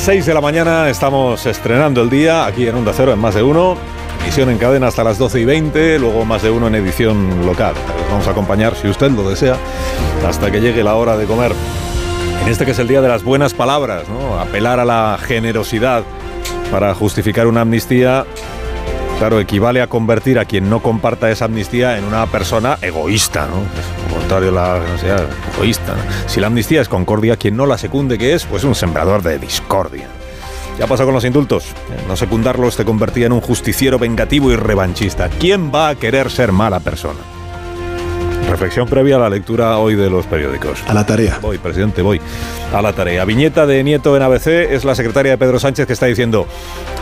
6 de la mañana estamos estrenando el día aquí en Onda Cero en Más de Uno. Emisión en cadena hasta las 12 y 20, luego Más de Uno en edición local. Vamos a acompañar, si usted lo desea, hasta que llegue la hora de comer. En este que es el día de las buenas palabras, ¿no? Apelar a la generosidad para justificar una amnistía claro, equivale a convertir a quien no comparta esa amnistía en una persona egoísta, ¿no? Contrario, la egoísta. Si la amnistía es concordia, quien no la secunde, que es? Pues un sembrador de discordia. Ya pasó con los indultos. No secundarlos te convertía en un justiciero vengativo y revanchista. ¿Quién va a querer ser mala persona? Reflexión previa a la lectura hoy de los periódicos. A la tarea. Voy, presidente, voy. A la tarea. Viñeta de Nieto en ABC es la secretaria de Pedro Sánchez que está diciendo,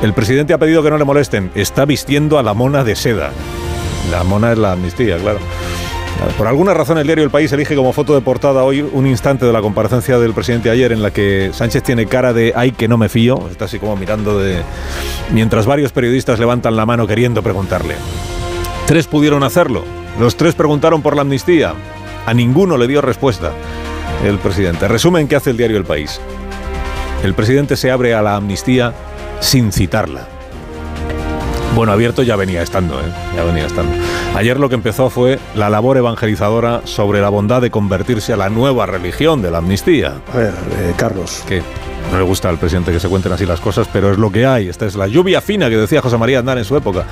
el presidente ha pedido que no le molesten, está vistiendo a la mona de seda. La mona es la amnistía, claro. Por alguna razón el diario El País elige como foto de portada hoy un instante de la comparecencia del presidente ayer en la que Sánchez tiene cara de ay que no me fío, está así como mirando de... mientras varios periodistas levantan la mano queriendo preguntarle. Tres pudieron hacerlo, los tres preguntaron por la amnistía, a ninguno le dio respuesta el presidente. Resumen que hace el diario El País. El presidente se abre a la amnistía sin citarla. Bueno, abierto ya venía estando, ¿eh? ya venía estando. Ayer lo que empezó fue la labor evangelizadora sobre la bondad de convertirse a la nueva religión de la amnistía. A ver, eh, Carlos. ¿Qué? No le gusta al presidente que se cuenten así las cosas, pero es lo que hay. Esta es la lluvia fina que decía José María Andar en su época.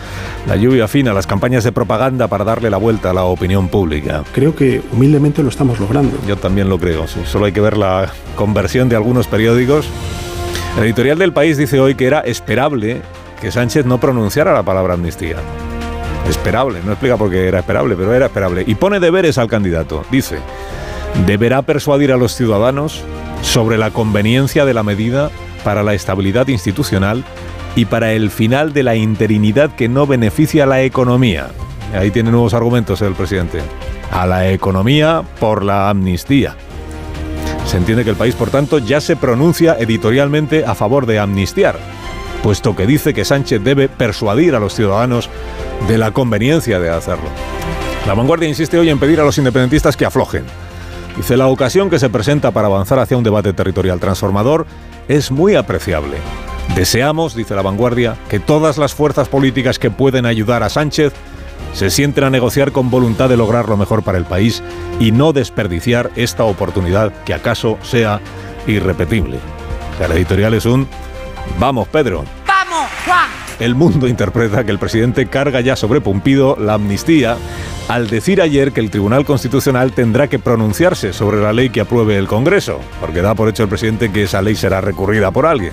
La lluvia fina, las campañas de propaganda para darle la vuelta a la opinión pública. Creo que humildemente lo estamos logrando. Yo también lo creo, sí. Solo hay que ver la conversión de algunos periódicos. El editorial del país dice hoy que era esperable que Sánchez no pronunciara la palabra amnistía. Esperable, no explica por qué era esperable, pero era esperable. Y pone deberes al candidato. Dice, deberá persuadir a los ciudadanos sobre la conveniencia de la medida para la estabilidad institucional y para el final de la interinidad que no beneficia a la economía. Ahí tiene nuevos argumentos el presidente. A la economía por la amnistía. Se entiende que el país, por tanto, ya se pronuncia editorialmente a favor de amnistiar, puesto que dice que Sánchez debe persuadir a los ciudadanos de la conveniencia de hacerlo. La vanguardia insiste hoy en pedir a los independentistas que aflojen. Dice, la ocasión que se presenta para avanzar hacia un debate territorial transformador es muy apreciable. Deseamos, dice la vanguardia, que todas las fuerzas políticas que pueden ayudar a Sánchez se sienten a negociar con voluntad de lograr lo mejor para el país y no desperdiciar esta oportunidad que acaso sea irrepetible. El editorial es un Vamos, Pedro. ¡Vamos, Juan! El mundo interpreta que el presidente carga ya sobre Pumpido la amnistía al decir ayer que el Tribunal Constitucional tendrá que pronunciarse sobre la ley que apruebe el Congreso, porque da por hecho el presidente que esa ley será recurrida por alguien.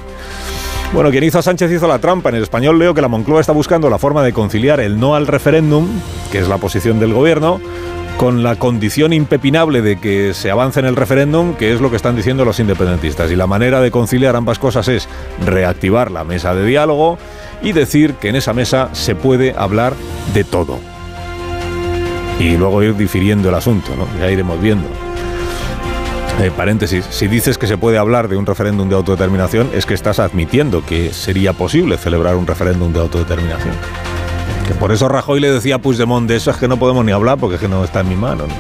Bueno, quien hizo a Sánchez hizo la trampa. En el español leo que la Moncloa está buscando la forma de conciliar el no al referéndum, que es la posición del gobierno, con la condición impepinable de que se avance en el referéndum, que es lo que están diciendo los independentistas. Y la manera de conciliar ambas cosas es reactivar la mesa de diálogo y decir que en esa mesa se puede hablar de todo. Y luego ir difiriendo el asunto, ¿no? Ya iremos viendo. Eh, paréntesis, si dices que se puede hablar de un referéndum de autodeterminación, es que estás admitiendo que sería posible celebrar un referéndum de autodeterminación. Que por eso Rajoy le decía a Puigdemont, de eso es que no podemos ni hablar porque es que no está en mi mano. ¿no?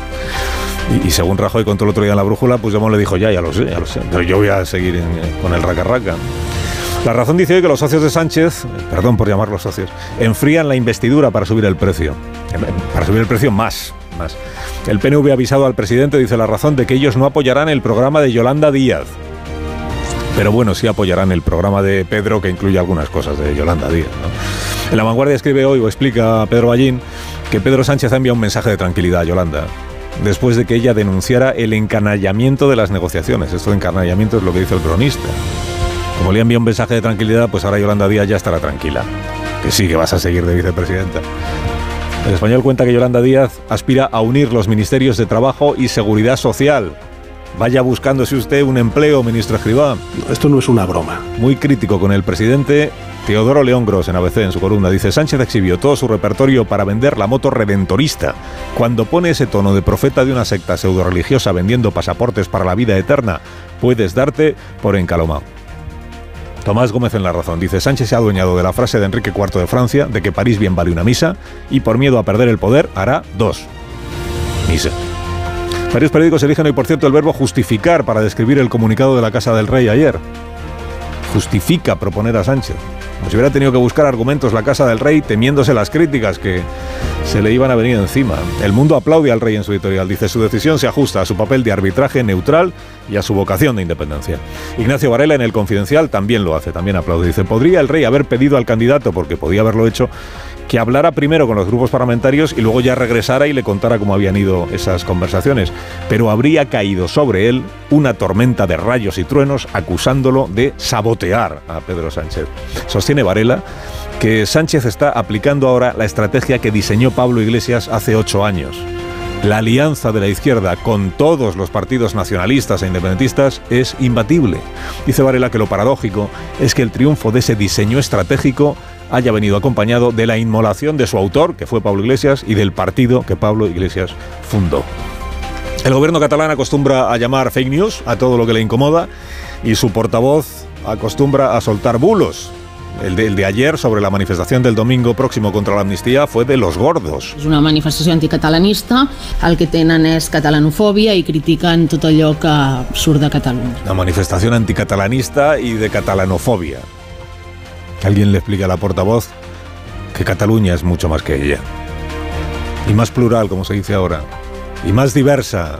Y, según Rajoy contó el otro día en la brújula, Puigdemont le dijo, ya, ya lo sé, ya lo sé, pero yo voy a seguir en, con el raca-raca. La razón dice hoy que los socios de Sánchez, perdón por llamarlos socios, enfrían la investidura para subir el precio. Para subir el precio más, más. El PNV ha avisado al presidente, dice la razón, de que ellos no apoyarán el programa de Yolanda Díaz. Pero bueno, sí apoyarán el programa de Pedro, que incluye algunas cosas de Yolanda Díaz. ¿no? En La Vanguardia escribe hoy, o explica Pedro Ballín, que Pedro Sánchez ha enviado un mensaje de tranquilidad a Yolanda, después de que ella denunciara el encanallamiento de las negociaciones. Esto de encanallamiento es lo que dice el cronista. Como le envía un mensaje de tranquilidad, pues ahora Yolanda Díaz ya estará tranquila. Que sí, que vas a seguir de vicepresidenta. El español cuenta que Yolanda Díaz aspira a unir los ministerios de Trabajo y Seguridad Social. Vaya buscándose usted un empleo, ministro Escribá. Esto no es una broma. Muy crítico con el presidente Teodoro León Gros en ABC en su columna dice Sánchez exhibió todo su repertorio para vender la moto redentorista. Cuando pone ese tono de profeta de una secta pseudo religiosa vendiendo pasaportes para la vida eterna, puedes darte por encalomado. Tomás Gómez en la razón dice Sánchez se ha adueñado de la frase de Enrique IV de Francia de que París bien vale una misa y por miedo a perder el poder hará dos. Misa. Varios periódicos eligen hoy, por cierto, el verbo justificar para describir el comunicado de la Casa del Rey ayer. Justifica proponer a Sánchez. Como si hubiera tenido que buscar argumentos la Casa del Rey temiéndose las críticas que se le iban a venir encima. El mundo aplaude al rey en su editorial. Dice, su decisión se ajusta a su papel de arbitraje neutral y a su vocación de independencia. Ignacio Varela en el Confidencial también lo hace, también aplaude. Dice, ¿podría el rey haber pedido al candidato, porque podía haberlo hecho, que hablara primero con los grupos parlamentarios y luego ya regresara y le contara cómo habían ido esas conversaciones. Pero habría caído sobre él una tormenta de rayos y truenos acusándolo de sabotear a Pedro Sánchez. Sostiene Varela que Sánchez está aplicando ahora la estrategia que diseñó Pablo Iglesias hace ocho años. La alianza de la izquierda con todos los partidos nacionalistas e independentistas es imbatible. Dice Varela que lo paradójico es que el triunfo de ese diseño estratégico haya venido acompañado de la inmolación de su autor, que fue Pablo Iglesias, y del partido que Pablo Iglesias fundó. El gobierno catalán acostumbra a llamar fake news a todo lo que le incomoda y su portavoz acostumbra a soltar bulos. El de, el de, ayer sobre la manifestación del domingo próximo contra la amnistía fue de los gordos. És una manifestació anticatalanista, el que tenen és catalanofòbia i critiquen tot allò que surt de Catalunya. Una manifestación anticatalanista y de Alguien le explica a la portavoz que Cataluña es mucho más que ella. Y más plural, como se dice ahora. Y más diversa.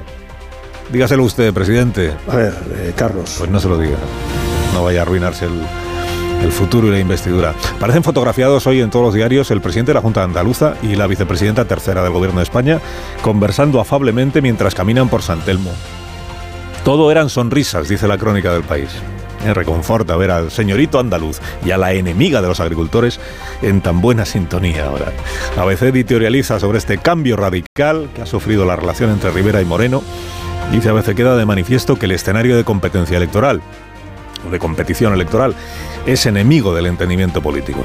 Dígaselo usted, presidente. A ver, eh, Carlos. Pues no se lo diga. No vaya a arruinarse el, el futuro y la investidura. Parecen fotografiados hoy en todos los diarios el presidente de la Junta Andaluza y la vicepresidenta tercera del Gobierno de España conversando afablemente mientras caminan por San Telmo. Todo eran sonrisas, dice la crónica del país. Reconforta ver al señorito andaluz y a la enemiga de los agricultores en tan buena sintonía ahora. ABC editorializa sobre este cambio radical que ha sufrido la relación entre Rivera y Moreno. Dice ABC queda de manifiesto que el escenario de competencia electoral o de competición electoral es enemigo del entendimiento político.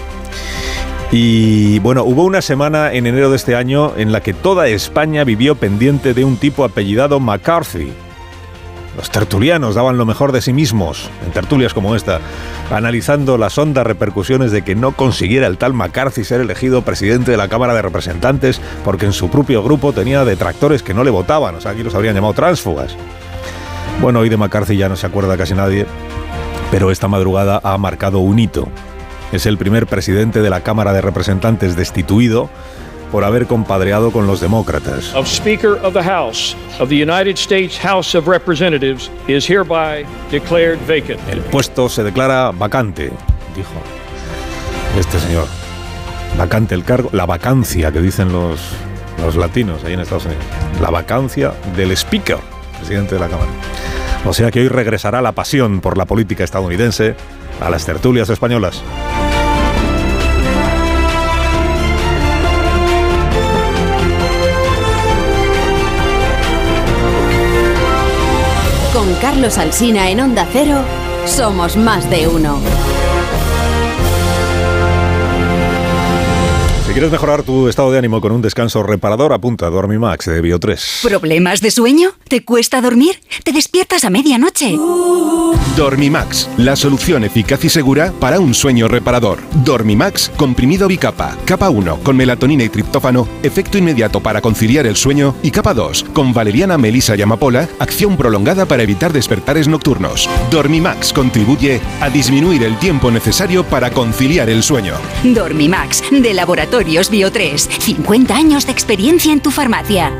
Y bueno, hubo una semana en enero de este año en la que toda España vivió pendiente de un tipo apellidado McCarthy. Los tertulianos daban lo mejor de sí mismos, en tertulias como esta, analizando las hondas repercusiones de que no consiguiera el tal McCarthy ser elegido presidente de la Cámara de Representantes porque en su propio grupo tenía detractores que no le votaban, o sea, aquí los habrían llamado tránsfugas. Bueno, hoy de McCarthy ya no se acuerda casi nadie, pero esta madrugada ha marcado un hito. Es el primer presidente de la Cámara de Representantes destituido por haber compadreado con los demócratas. of Speaker of the House of the United States House of Representatives is hereby declared vacant. El puesto se declara vacante, dijo este señor. Vacante el cargo, la vacancia que dicen los, los latinos ahí en Estados Unidos. La vacancia del Speaker, presidente de la Cámara. O sea que hoy regresará la pasión por la política estadounidense a las tertulias españolas. Carlos Alsina en Onda Cero, somos más de uno. Si quieres mejorar tu estado de ánimo con un descanso reparador, apunta a Dormimax de Bio3. ¿Problemas de sueño? ¿Te cuesta dormir? ¿Te despiertas a medianoche? Dormimax, la solución eficaz y segura para un sueño reparador. Dormimax, comprimido bicapa. Capa 1, con melatonina y triptófano, efecto inmediato para conciliar el sueño. Y capa 2, con valeriana, melisa y amapola, acción prolongada para evitar despertares nocturnos. Dormimax contribuye a disminuir el tiempo necesario para conciliar el sueño. Dormimax, de Laboratorios Bio 3. 50 años de experiencia en tu farmacia.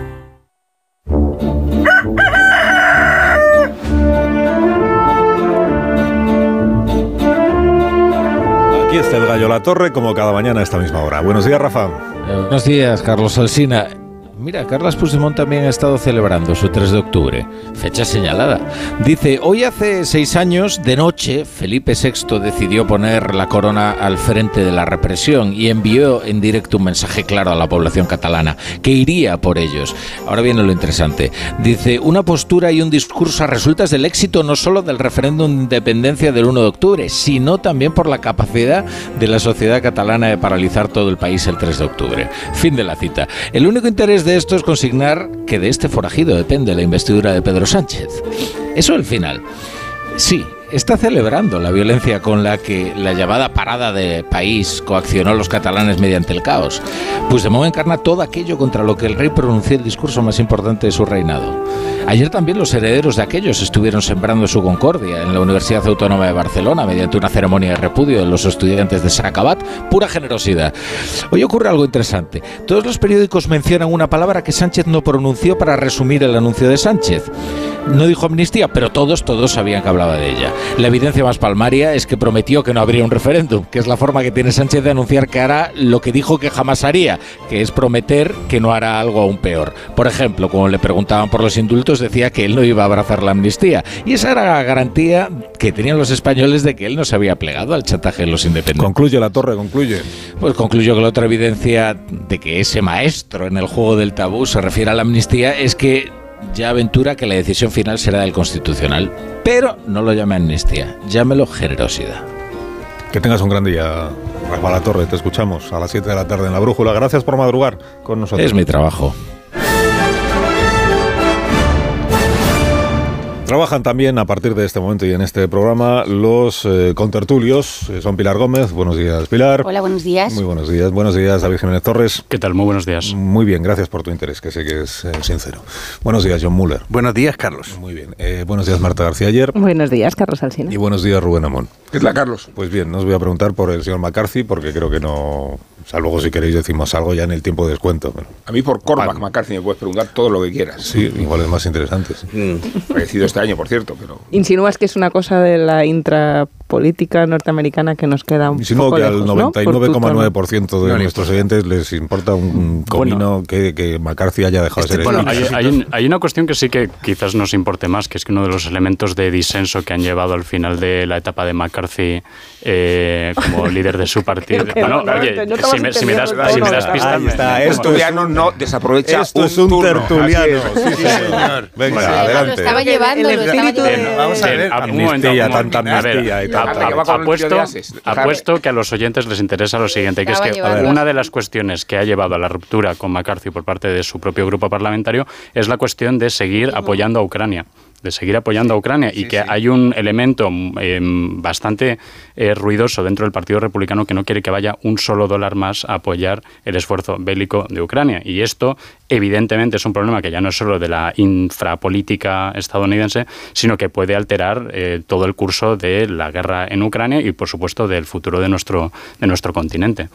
Aquí está el gallo La Torre, como cada mañana a esta misma hora. Buenos días, Rafa. Buenos días, Carlos Alsina. Mira, Carlas Puigdemont también ha estado celebrando su 3 de octubre, fecha señalada. Dice, hoy hace seis años, de noche, Felipe VI decidió poner la corona al frente de la represión y envió en directo un mensaje claro a la población catalana, que iría por ellos. Ahora viene lo interesante. Dice, una postura y un discurso a resultas del éxito no solo del referéndum de independencia del 1 de octubre, sino también por la capacidad de la sociedad catalana de paralizar todo el país el 3 de octubre. Fin de la cita. El único interés de esto es consignar que de este forajido depende la investidura de Pedro Sánchez. Eso el final. Sí, está celebrando la violencia con la que la llamada parada de país coaccionó a los catalanes mediante el caos. Puigdemont encarna todo aquello contra lo que el rey pronunció el discurso más importante de su reinado. Ayer también los herederos de aquellos estuvieron sembrando su concordia en la Universidad Autónoma de Barcelona mediante una ceremonia de repudio de los estudiantes de Saracabat, pura generosidad. Hoy ocurre algo interesante. Todos los periódicos mencionan una palabra que Sánchez no pronunció para resumir el anuncio de Sánchez. No dijo amnistía, pero todos, todos sabían que hablaba de ella. La evidencia más palmaria es que prometió que no habría un referéndum, que es la forma que tiene Sánchez de anunciar que hará lo que dijo que jamás haría, que es prometer que no hará algo aún peor. Por ejemplo, cuando le preguntaban por los indultos, decía que él no iba a abrazar la amnistía. Y esa era la garantía que tenían los españoles de que él no se había plegado al chantaje de los independientes. Concluye la torre, concluye. Pues concluyo que la otra evidencia de que ese maestro en el juego del tabú se refiere a la amnistía es que ya aventura que la decisión final será del Constitucional. Pero no lo llame amnistía, llámelo generosidad. Que tengas un gran día, Rafa La Torre. Te escuchamos a las 7 de la tarde en la Brújula. Gracias por madrugar con nosotros. Es mi trabajo. Trabajan también a partir de este momento y en este programa los eh, contertulios. Eh, son Pilar Gómez. Buenos días, Pilar. Hola, buenos días. Muy buenos días. Buenos días, David Jiménez Torres. ¿Qué tal? Muy buenos días. Muy bien, gracias por tu interés, que sé que es eh, sincero. Buenos días, John Muller. Buenos días, Carlos. Muy bien. Eh, buenos días, Marta García Ayer. Buenos días, Carlos Alsina. Y buenos días, Rubén Amón. ¿Qué tal, Carlos? Pues bien, no os voy a preguntar por el señor McCarthy, porque creo que no... O sea, luego si queréis decimos algo ya en el tiempo de descuento. A mí por Cormac McCarthy me puedes preguntar todo lo que quieras. Sí, igual es más interesante. Sí. Mm, este año, por cierto, pero... Insinúas que es una cosa de la intrapolítica norteamericana que nos queda un Insinúo poco que al lejos, ¿no? 99,9% de nuestros oyentes les importa un comino que, que McCarthy haya dejado Este de ser Bueno, elegido. hay, hay un- hay una cuestión que sí que quizás nos importe más, que es que uno de los elementos de disenso que han llevado al final de la etapa de McCarthy eh, como líder de su partido. Bueno, no, no, oye, si me, si me das, si me das pistas, está, Un no desaprovecha Esto un es un turno. tertuliano. Es. Sí, señor. Venga, Sí, lo adelante. estaba llevando, el lo estaba espíritu de- llevando. Vamos a ver. amnistía, tanta amnistía y apuesto, que a los oyentes les interesa lo siguiente, que es que una de las cuestiones que ha llevado a la ruptura con McCarthy por parte de su propio grupo parlamentario es la cuestión de seguir apoyando a Ucrania de seguir apoyando a Ucrania y que hay un elemento eh, bastante eh, ruidoso dentro del Partido Republicano que no quiere que vaya un solo dólar más a apoyar el esfuerzo bélico de Ucrania. Y esto, evidentemente, es un problema que ya no es solo de la infrapolítica estadounidense, sino que puede alterar eh, todo el curso de la guerra en Ucrania y, por supuesto, del futuro de nuestro, de nuestro continente.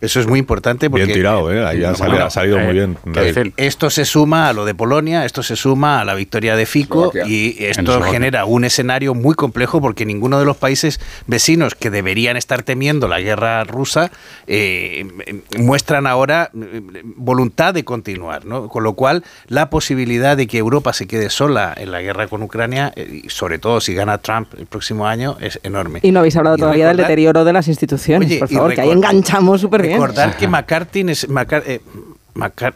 Eso es muy importante porque Bien tirado, ¿eh? Ahí ha salido, ha salido muy bien. decir, esto se suma a lo de Polonia, esto se suma a la victoria de Fico y esto genera un escenario muy complejo porque ninguno de los países vecinos que deberían estar temiendo la guerra rusa eh, muestran ahora eh, voluntad de continuar, ¿no? Con lo cual la posibilidad de que Europa se quede sola en la guerra con Ucrania, eh, y sobre todo si gana Trump el próximo año, es enorme. Y no habéis hablado Y todavía del recordar- deterioro de las instituciones, Oye, por favor, que ahí recordar- enganchamos súper bien. Recordar que McCarthy, nes- Macar- eh, Macar-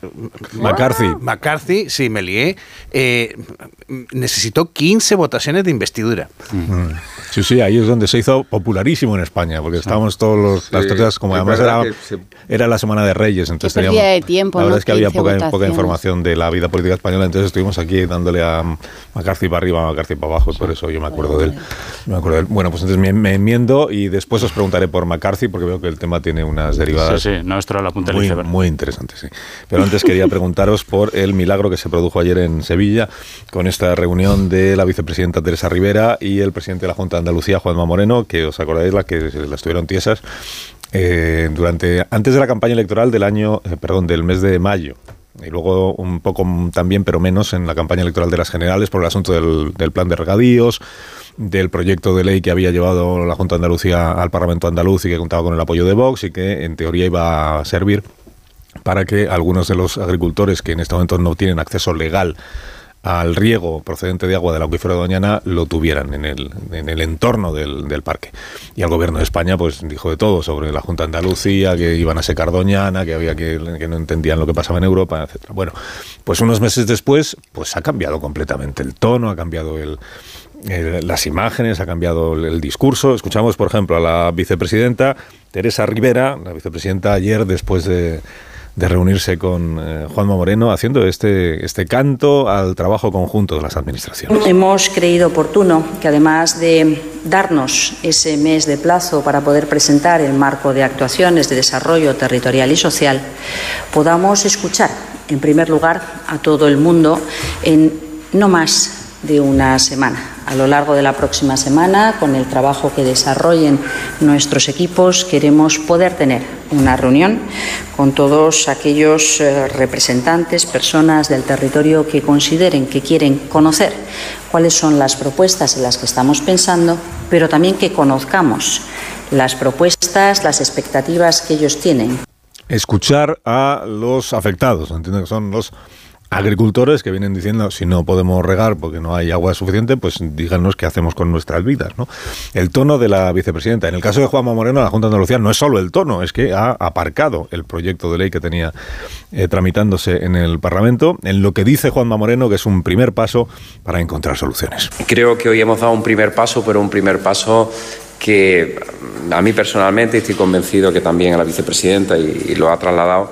McCarthy. McCarthy, sí, me lié, eh, necesitó 15 votaciones de investidura. Sí, sí, ahí es donde se hizo popularísimo en España, porque estábamos todos los, las tertulias, como además era, que se- era la semana de Reyes, entonces teníamos- de tiempo, la verdad ¿no? es que había 15 poca, información de la vida política española, entonces estuvimos aquí dándole a McCarthy para arriba, a McCarthy para abajo, y por eso yo me acuerdo de él. Me acuerdo de él. Bueno, pues entonces me, me enmiendo y después os preguntaré por McCarthy, porque veo que el tema tiene unas derivadas sí, sí, no, esto era la punta muy, muy interesante, sí. Pero antes quería preguntaros por el milagro que se produjo ayer en Sevilla con esta reunión de la vicepresidenta Teresa Rivera y el presidente de la Junta de Andalucía, Juanma Moreno, que os acordáis la que las tuvieron tiesas eh, durante antes de la campaña electoral del año, eh, perdón, del mes de mayo. Y luego un poco también, pero menos, en la campaña electoral de las generales por el asunto del, del plan de regadíos, del proyecto de ley que había llevado la Junta de Andalucía al Parlamento andaluz y que contaba con el apoyo de Vox y que en teoría iba a servir para que algunos de los agricultores que en este momento no tienen acceso legal al riego procedente de agua del acuífero de Doñana lo tuvieran en el, en el entorno del, del, parque. Y el gobierno de España pues dijo de todo sobre la Junta Andalucía, que iban a secar Doñana, que había que, que no entendían lo que pasaba en Europa, etcétera. Bueno, pues unos meses después pues ha cambiado completamente el tono, ha cambiado el, las imágenes, ha cambiado el, el discurso. Escuchamos, por ejemplo, a la vicepresidenta Teresa Rivera, la vicepresidenta ayer después de de reunirse con eh, Juanma Moreno haciendo este, este canto al trabajo conjunto de las administraciones. Hemos creído oportuno que además de darnos ese mes de plazo para poder presentar el marco de actuaciones de desarrollo territorial y social, podamos escuchar, en primer lugar, a todo el mundo en no más de una semana. A lo largo de la próxima semana, con el trabajo que desarrollen nuestros equipos, queremos poder tener una reunión con todos aquellos eh, representantes, personas del territorio que consideren que quieren conocer cuáles son las propuestas en las que estamos pensando, pero también que conozcamos las propuestas, las expectativas que ellos tienen. Escuchar a los afectados, entiendo que son los agricultores que vienen diciendo si no podemos regar porque no hay agua suficiente, pues díganos qué hacemos con nuestras vidas. El tono de la vicepresidenta. En el caso de Juanma Moreno, la Junta de Andalucía no es solo el tono, es que ha aparcado el proyecto de ley que tenía eh, tramitándose en el Parlamento, en lo que dice Juanma Moreno que es un primer paso para encontrar soluciones. Creo que hoy hemos dado un primer paso, pero un primer paso que a mí personalmente estoy convencido que también a la vicepresidenta y lo ha trasladado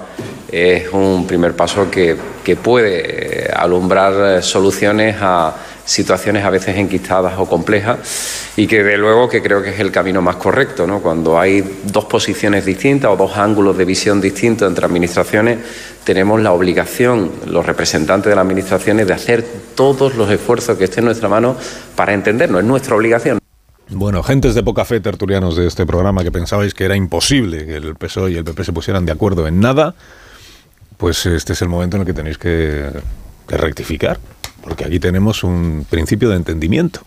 es un primer paso que, que puede alumbrar soluciones a situaciones a veces enquistadas o complejas y que de luego que creo que es el camino más correcto, ¿no? Cuando hay dos posiciones distintas o dos ángulos de visión distintos entre administraciones, tenemos la obligación, los representantes de las administraciones, de hacer todos los esfuerzos que esté en nuestra mano para entendernos, es nuestra obligación. Bueno, gentes de poca fe, tertulianos de este programa, que pensabais que era imposible que el PSOE y el PP se pusieran de acuerdo en nada, pues este es el momento en el que tenéis que, rectificar, porque aquí tenemos un principio de entendimiento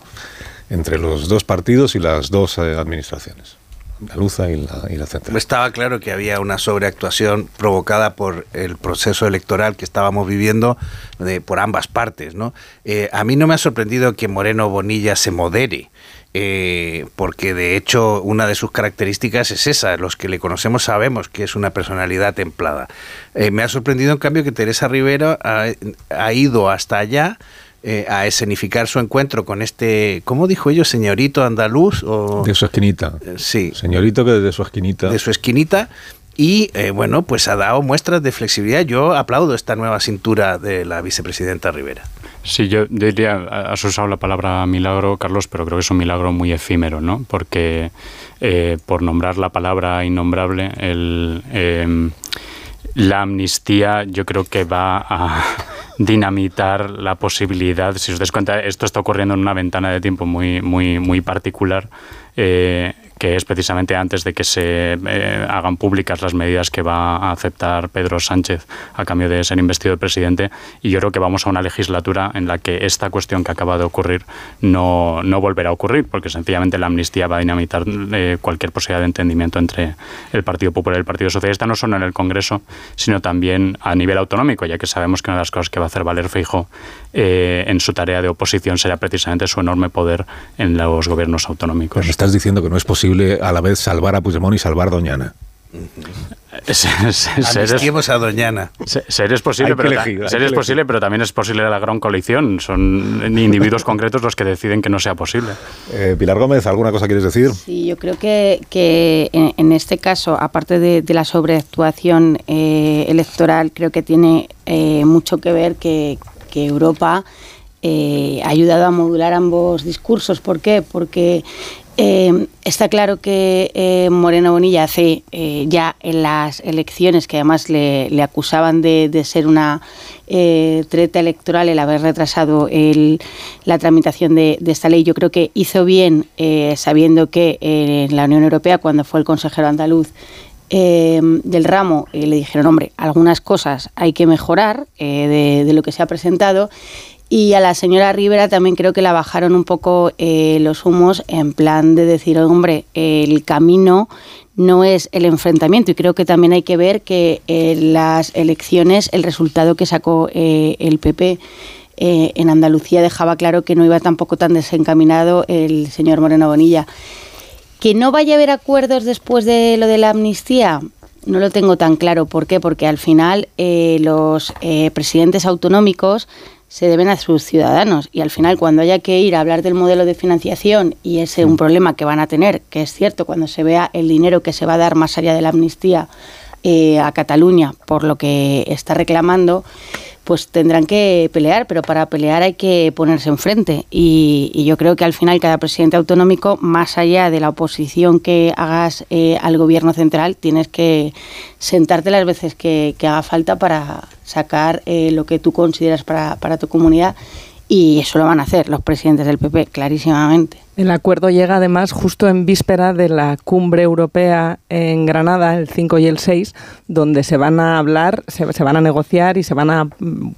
entre los dos partidos y las dos eh, administraciones. Andaluza y y la central. Estaba claro que había una sobreactuación provocada por el proceso electoral que estábamos viviendo por ambas partes. Eh, a mí no me ha sorprendido que Moreno Bonilla se modere. Eh, porque de hecho una de sus características es esa, los que le conocemos sabemos que es una personalidad templada. Eh, me ha sorprendido en cambio que Teresa Rivera ha, ha ido hasta allá eh, a escenificar su encuentro con este, ¿cómo dijo ellos? Señorito andaluz o... De su esquinita. Sí. Señorito que de su esquinita. De su esquinita. Y eh, bueno, pues ha dado muestras de flexibilidad. Yo aplaudo esta nueva cintura de la vicepresidenta Rivera. Sí, yo diría, has usado la palabra milagro, Carlos, pero creo que es un milagro muy efímero, ¿no? Porque eh, por nombrar la palabra innombrable, el, eh, la amnistía yo creo que va a dinamitar la posibilidad, si os das cuenta, esto está ocurriendo en una ventana de tiempo muy, muy, muy particular. Eh, que es precisamente antes de que se eh, hagan públicas las medidas que va a aceptar Pedro Sánchez a cambio de ser investido presidente. Y yo creo que vamos a una legislatura en la que esta cuestión que acaba de ocurrir no, no volverá a ocurrir, porque sencillamente la amnistía va a dinamitar eh, cualquier posibilidad de entendimiento entre el Partido Popular y el Partido Socialista, no solo en el Congreso, sino también a nivel autonómico, ya que sabemos que una de las cosas que va a hacer valer Feijo eh, en su tarea de oposición será precisamente su enorme poder en los gobiernos autonómicos. Pero estás diciendo que no es posible a la vez salvar a Puigdemont y salvar Doñana. Amnistiemos a Doñana. Ser es posible, pero, elegir, ser es posible, pero también es posible la gran coalición. Son individuos concretos los que deciden que no sea posible. Eh, Pilar Gómez, ¿alguna cosa quieres decir? Sí, yo creo que, que en, en, este caso, aparte de, de la sobreactuación eh, electoral, creo que tiene eh, mucho que ver que, que Europa eh, ha ayudado a modular ambos discursos. ¿Por qué? Porque eh, está claro que eh, Moreno Bonilla hace eh, ya en las elecciones, que además le, acusaban de, ser una eh, treta electoral el haber retrasado la tramitación de, esta ley, yo creo que hizo bien sabiendo que en la Unión Europea, cuando fue el consejero andaluz, del ramo le dijeron, hombre, algunas cosas hay que mejorar de, lo que se ha presentado Y a la señora Rivera también creo que la bajaron un poco eh, los humos en plan de decir, hombre, el camino no es el enfrentamiento. Y creo que también hay que ver que en las elecciones el resultado que sacó eh, el PP eh, en Andalucía dejaba claro que no iba tampoco tan desencaminado el señor Moreno Bonilla. Que no vaya a haber acuerdos después de lo de la amnistía, no lo tengo tan claro. ¿Por qué? Porque al final eh, los presidentes autonómicos se deben a sus ciudadanos y al final cuando haya que ir a hablar del modelo de financiación y ese es un problema que van a tener, que es cierto cuando se vea el dinero que se va a dar más allá de la amnistía eh, a Cataluña por lo que está reclamando, pues tendrán que pelear, pero para pelear hay que ponerse enfrente. Y, y yo creo que al final cada presidente autonómico, más allá de la oposición que hagas eh, al gobierno central, tienes que sentarte las veces que, que haga falta para sacar eh, lo que tú consideras para, tu comunidad y eso lo van a hacer los presidentes del PP, clarísimamente. El acuerdo llega además justo en víspera de la cumbre europea en Granada, el 5 y el 6, donde se van a hablar, se, se van a negociar y se van a,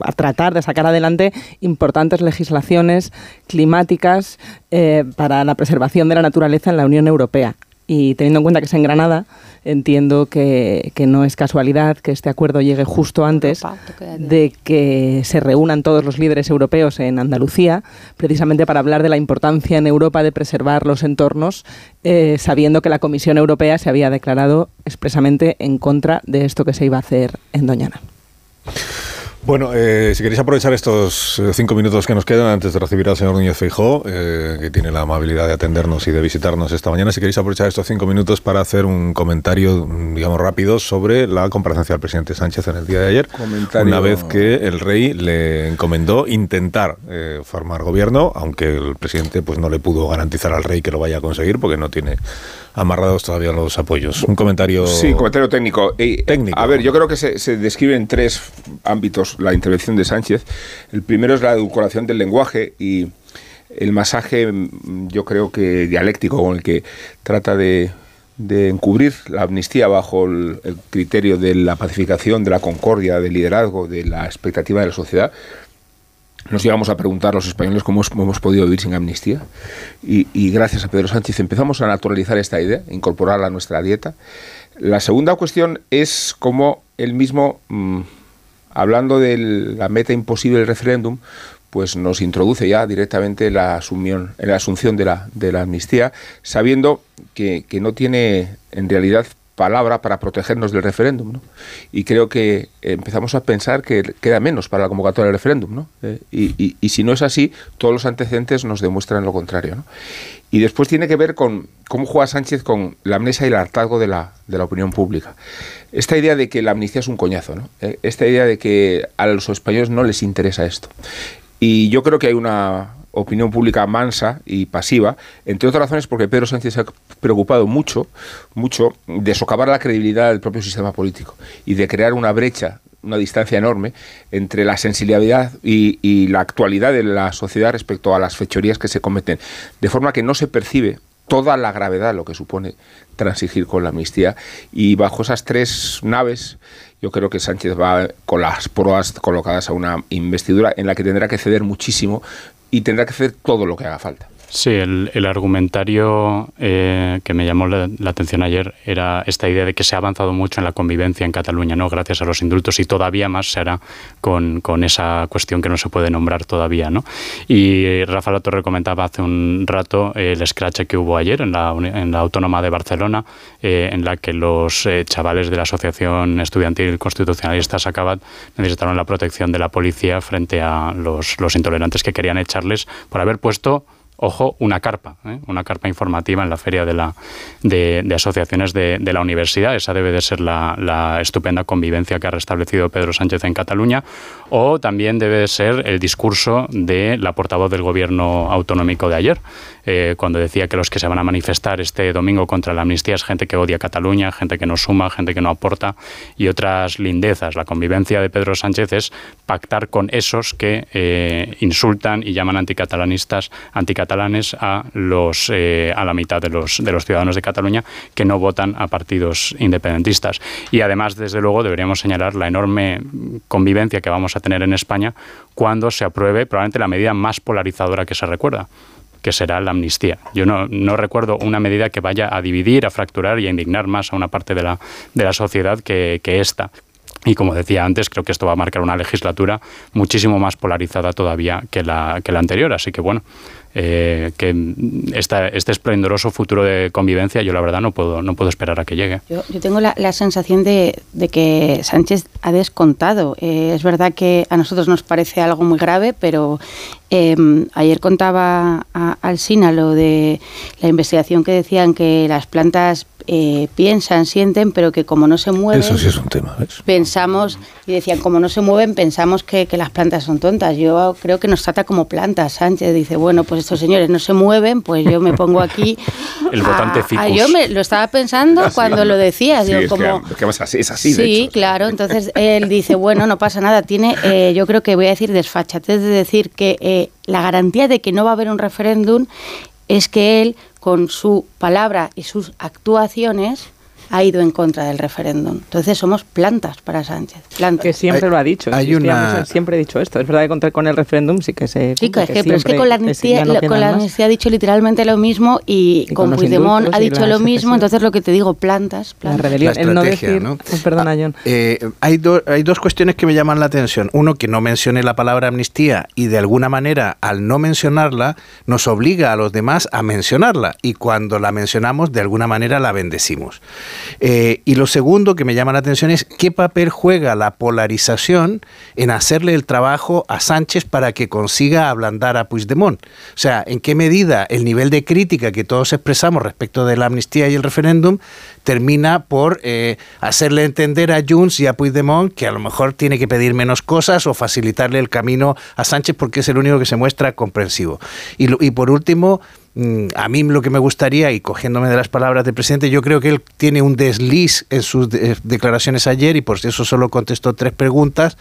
a, tratar de sacar adelante importantes legislaciones climáticas eh, para la preservación de la naturaleza en la Unión Europea. Y teniendo en cuenta que es en Granada, entiendo que, que, no es casualidad que este acuerdo llegue justo antes de que se reúnan todos los líderes europeos en Andalucía, precisamente para hablar de la importancia en Europa de preservar los entornos, eh, sabiendo que la Comisión Europea se había declarado expresamente en contra de esto que se iba a hacer en Doñana. Bueno, eh, si queréis aprovechar estos eh, cinco minutos que nos quedan antes de recibir al señor Núñez Feijó, eh, que tiene la amabilidad de atendernos y de visitarnos esta mañana, si queréis aprovechar estos cinco minutos para hacer un comentario, digamos, rápido sobre la comparecencia del presidente Sánchez en el día de ayer, comentario... una vez que el rey le encomendó intentar eh, formar gobierno, aunque el presidente pues no le pudo garantizar al rey que lo vaya a conseguir porque no tiene amarrados todavía los apoyos. Un comentario... Sí, comentario técnico. Eh, técnico. A ver, yo creo que se, se describe en tres ámbitos la intervención de Sánchez. El primero es la edulcoración del lenguaje y el masaje, yo creo que dialéctico, con el que trata de, de encubrir la amnistía bajo el, el, criterio de la pacificación, de la concordia, del liderazgo, de la expectativa de la sociedad. Nos íbamos a preguntar los españoles cómo, hemos podido vivir sin amnistía y, gracias a Pedro Sánchez empezamos a naturalizar esta idea, incorporarla a nuestra dieta. La segunda cuestión es cómo él mismo... Mmm, hablando de la meta imposible del referéndum, pues nos introduce ya directamente la asunción, la asunción de, la, de la amnistía, sabiendo que, que no tiene en realidad palabra para protegernos del referéndum. ¿no? Y creo que empezamos a pensar que queda menos para la convocatoria del referéndum. ¿no? Eh, y, si no es así, todos los antecedentes nos demuestran lo contrario. ¿no? Y después tiene que ver con cómo juega Sánchez con la amnesia y el hartazgo de la, de la opinión pública. Esta idea de que la amnistía es un coñazo, ¿no? Eh, esta idea de que a los españoles no les interesa esto. Y yo creo que hay una opinión pública mansa y pasiva, entre otras razones porque Pedro Sánchez se ha preocupado mucho, mucho de socavar la credibilidad del propio sistema político y de crear una brecha una distancia enorme entre la sensibilidad y, la actualidad de la sociedad respecto a las fechorías que se cometen, de forma que no se percibe toda la gravedad lo que supone transigir con la amnistía. Y bajo esas tres naves yo creo que Sánchez va con las proas colocadas a una investidura en la que tendrá que ceder muchísimo y tendrá que hacer todo lo que haga falta. Sí, el, el argumentario eh, que me llamó la, atención ayer era esta idea de que se ha avanzado mucho en la convivencia en Cataluña, ¿no? gracias a los indultos, y todavía más se hará con, con esa cuestión que no se puede nombrar todavía. ¿no? Y Rafa La Torre comentaba hace un rato el escrache que hubo ayer en la, en la Autónoma de Barcelona, eh, en la que los eh, chavales de la Asociación Estudiantil Constitucionalista Sacabat necesitaron la protección de la policía frente a los, los intolerantes que querían echarles por haber puesto ojo, una carpa, ¿eh? una carpa informativa en la feria de, la, de, de asociaciones de, de, la universidad. Esa debe de ser la, estupenda convivencia que ha restablecido Pedro Sánchez en Cataluña. O también debe de ser el discurso de la portavoz del gobierno autonómico de ayer, eh, cuando decía que los que se van a manifestar este domingo contra la amnistía es gente que odia Cataluña, gente que no suma, gente que no aporta y otras lindezas. La convivencia de Pedro Sánchez es pactar con esos que eh, insultan y llaman anticatalanistas, anticatalanistas catalanes a los eh, a la mitad de los de los ciudadanos de Cataluña que no votan a partidos independentistas. Y además, desde luego, deberíamos señalar la enorme convivencia que vamos a tener en España cuando se apruebe probablemente la medida más polarizadora que se recuerda que será la amnistía. Yo no, no, recuerdo una medida que vaya a dividir, a fracturar y a indignar más a una parte de la, de la sociedad que, que esta. Y como decía antes, creo que esto va a marcar una legislatura muchísimo más polarizada todavía que la, que la anterior. Así que bueno, eh, que esta, este esplendoroso futuro de convivencia yo la verdad no puedo, no puedo esperar a que llegue. Yo, yo tengo la, la sensación de, de, que Sánchez ha descontado. Eh, es verdad que a nosotros nos parece algo muy grave, pero eh, ayer contaba Alsina lo de la investigación que decían que las plantas eh, piensan, sienten, pero que como no se mueven... Eso sí es un tema, ¿ves? Pensamos, y decían, como no se mueven, pensamos que, que, las plantas son tontas. Yo creo que nos trata como plantas. Sánchez dice, bueno, pues estos señores no se mueven, pues yo me pongo aquí... El votante ficus. A, yo me lo estaba pensando Ah, sí. cuando lo decías. Sí, es, como, que, es, así, es así, de Sí, hecho. claro. Entonces él dice, bueno, no pasa nada. Tiene, eh, yo creo que voy a decir desfachatez de decir que eh, la garantía de que no va a haber un referéndum es que él, con su palabra y sus actuaciones, ha ido en contra del referéndum. Entonces somos plantas para Sánchez. Plantas. Que siempre Hay- lo ha dicho. hay una- Siempre he dicho esto. Es verdad que contra, con el referéndum sí que se. Sí, que que, pero es que con la amnistía, no con la ha dicho literalmente lo mismo y, Y con, con Puigdemont ha dicho lo mismo. Entonces lo que te digo, plantas, La plantas. rebelión. La el no decir. ¿no? oh, perdona, John. Eh, hay, do- hay dos cuestiones que me llaman la atención. Uno, que no mencione la palabra amnistía y de alguna manera, al no mencionarla, nos obliga a los demás a mencionarla. Y cuando la mencionamos, de alguna manera la bendecimos. Eh, y lo segundo que me llama la atención es qué papel juega la polarización en hacerle el trabajo a Sánchez para que consiga ablandar a Puigdemont. O sea, en qué medida el nivel de crítica que todos expresamos respecto de la amnistía y el referéndum termina por eh, hacerle entender a Junts y a Puigdemont que a lo mejor tiene que pedir menos cosas o facilitarle el camino a Sánchez porque es el único que se muestra comprensivo. Y, y por último, a mí lo que me gustaría, y cogiéndome de las palabras del presidente, yo creo que él tiene un desliz en sus de- declaraciones ayer y por eso solo contestó tres preguntas,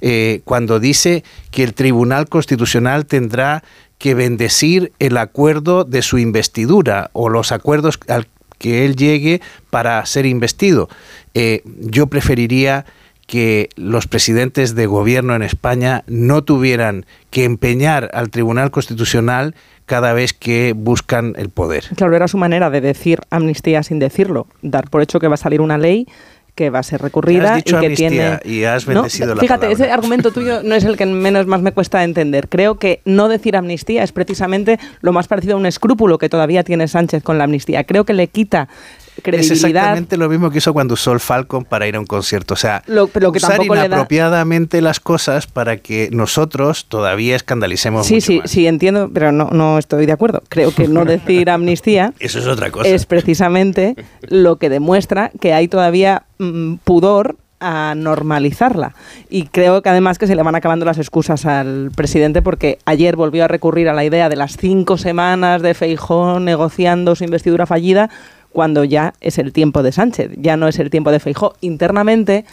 eh, cuando dice que el Tribunal Constitucional tendrá que bendecir el acuerdo de su investidura o los acuerdos al que él llegue para ser investido. Eh, yo preferiría que los presidentes de gobierno en España no tuvieran que empeñar al Tribunal Constitucional cada vez que buscan el poder. Claro, era su manera de decir amnistía sin decirlo. Dar por hecho que va a salir una ley que va a ser recurrida Has dicho y que amnistía tiene y has ¿No? bendecido la Fíjate, palabra. ese argumento tuyo no es el que menos más me cuesta entender. Creo que no decir amnistía es precisamente lo más parecido a un escrúpulo que todavía tiene Sánchez con la amnistía. Creo que le quita Es exactamente lo mismo que hizo cuando usó el Falcon para ir a un concierto. O sea, Lo- que usar da- inapropiadamente las cosas para que nosotros todavía escandalicemos Sí, mucho sí, más. sí, entiendo, pero no, no estoy de acuerdo. Creo que no decir amnistía Eso es otra cosa. es precisamente lo que demuestra que hay todavía mm, pudor a normalizarla. Y creo que además que se le van acabando las excusas al presidente porque ayer volvió a recurrir a la idea de las cinco semanas de Feijó negociando su investidura fallida cuando ya es el tiempo de Sánchez, ya no es el tiempo de Feijó. Internamente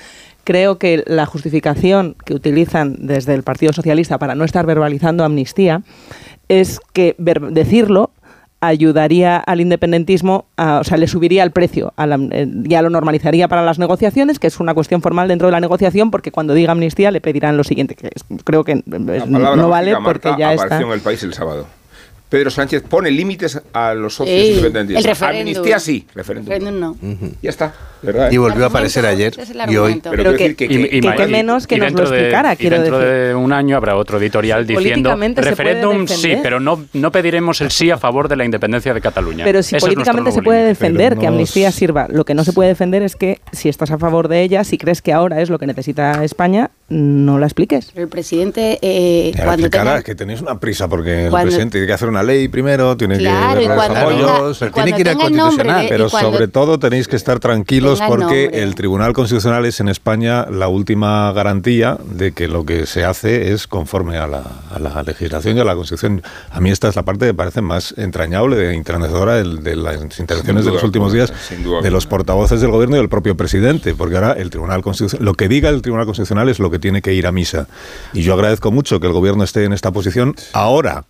creo que la justificación que utilizan desde el Partido Socialista para no estar verbalizando amnistía es que decirlo ayudaría al independentismo, a- o sea, le subiría el precio, a la- eh, ya lo normalizaría para las negociaciones, que es una cuestión formal dentro de la negociación, porque cuando diga amnistía le pedirán lo siguiente, que es- creo que es- no vale porque ya apareció está. en el país el sábado. Pedro Sánchez pone límites a los socios Ey, independentistas. el referéndum. Amnistía sí, referéndum. Referéndum no. Ya está, ¿verdad? Y volvió a aparecer ayer y hoy. Pero Pero quiero que- decir que- que- que menos que nos lo dentro de- explicara, y quiero dentro decir. de un año habrá otro editorial diciendo Políticamente se puede referéndum sí, defender". pero no, no pediremos el sí a favor de la independencia de Cataluña. Pero si políticamente se puede defender que amnistía sirva, lo que no se puede defender es que si estás a favor de ella, si crees que ahora es lo que necesita España, no la expliques. Pero el presidente, eh, Ya cuando explicará, tenga- es que tenéis una prisa porque el Cuando- presidente tiene que hacer una ley primero, tiene Claro, que ver los apoyos, tenga- tiene que ir al el nombre Constitucional. y Pero cuando- sobre todo tenéis que estar tranquilos el porque nombre. el Tribunal Constitucional es en España la última garantía de que lo que se hace es conforme a la, a la legislación y a la Constitución. A mí esta es la parte que me parece más entrañable, entrenecedora de, de las intervenciones de los últimos días de los portavoces del Gobierno y del propio presidente, porque ahora el Tribunal Constitucional, lo que diga el Tribunal Constitucional es lo que tiene que ir a misa. Y yo agradezco mucho que el Gobierno esté en esta posición ahora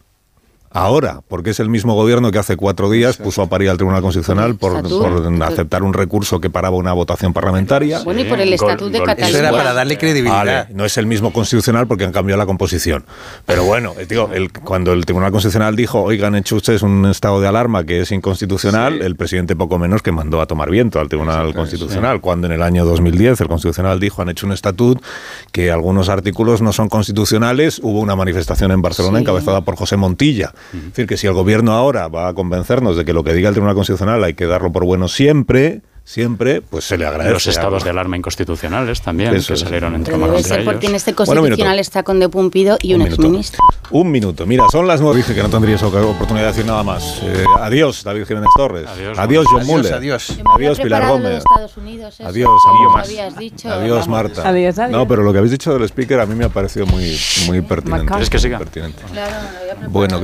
ahora, porque es el mismo gobierno que hace cuatro días puso a parir al Tribunal Constitucional por, por aceptar un recurso que paraba una votación parlamentaria. Bueno, y por el Estatuto de Cataluña. Eso era para darle credibilidad. Vale, no es el mismo constitucional porque han cambiado la composición. Pero bueno, eh, digo, el- cuando el Tribunal Constitucional dijo, oigan, han hecho ustedes un estado de alarma que es inconstitucional, el presidente poco menos que mandó a tomar viento al Tribunal Constitucional. Cuando en el año 2010 el Constitucional dijo, han hecho un estatut que algunos artículos no son constitucionales, hubo una manifestación en Barcelona Sí. encabezada por José Montilla. Es decir, que si el gobierno ahora va a convencernos de que lo que diga el Tribunal Constitucional hay que darlo por bueno siempre, siempre, pues se le agradece. Los estados de alarma inconstitucionales también, Eso que es. salieron en Pero debe ser porque en ellos. este Bueno, minuto. constitucional está con De Pumpido y un, Un minuto. exministro. Un minuto. Mira, son las nueve. Dije que no tendrías oportunidad de decir nada más. Eh, adiós, David Jiménez Torres. Adiós, Adiós, John Adiós, Muller. adiós. Había Adiós, Pilar Gómez. Estados Unidos, eso, Adiós, dicho. Adiós, Marta. Adiós, adiós. No, pero lo que habéis dicho del speaker a mí me ha parecido muy, muy pertinente. ¿Quieres que siga? Pertinente. Claro. Bueno,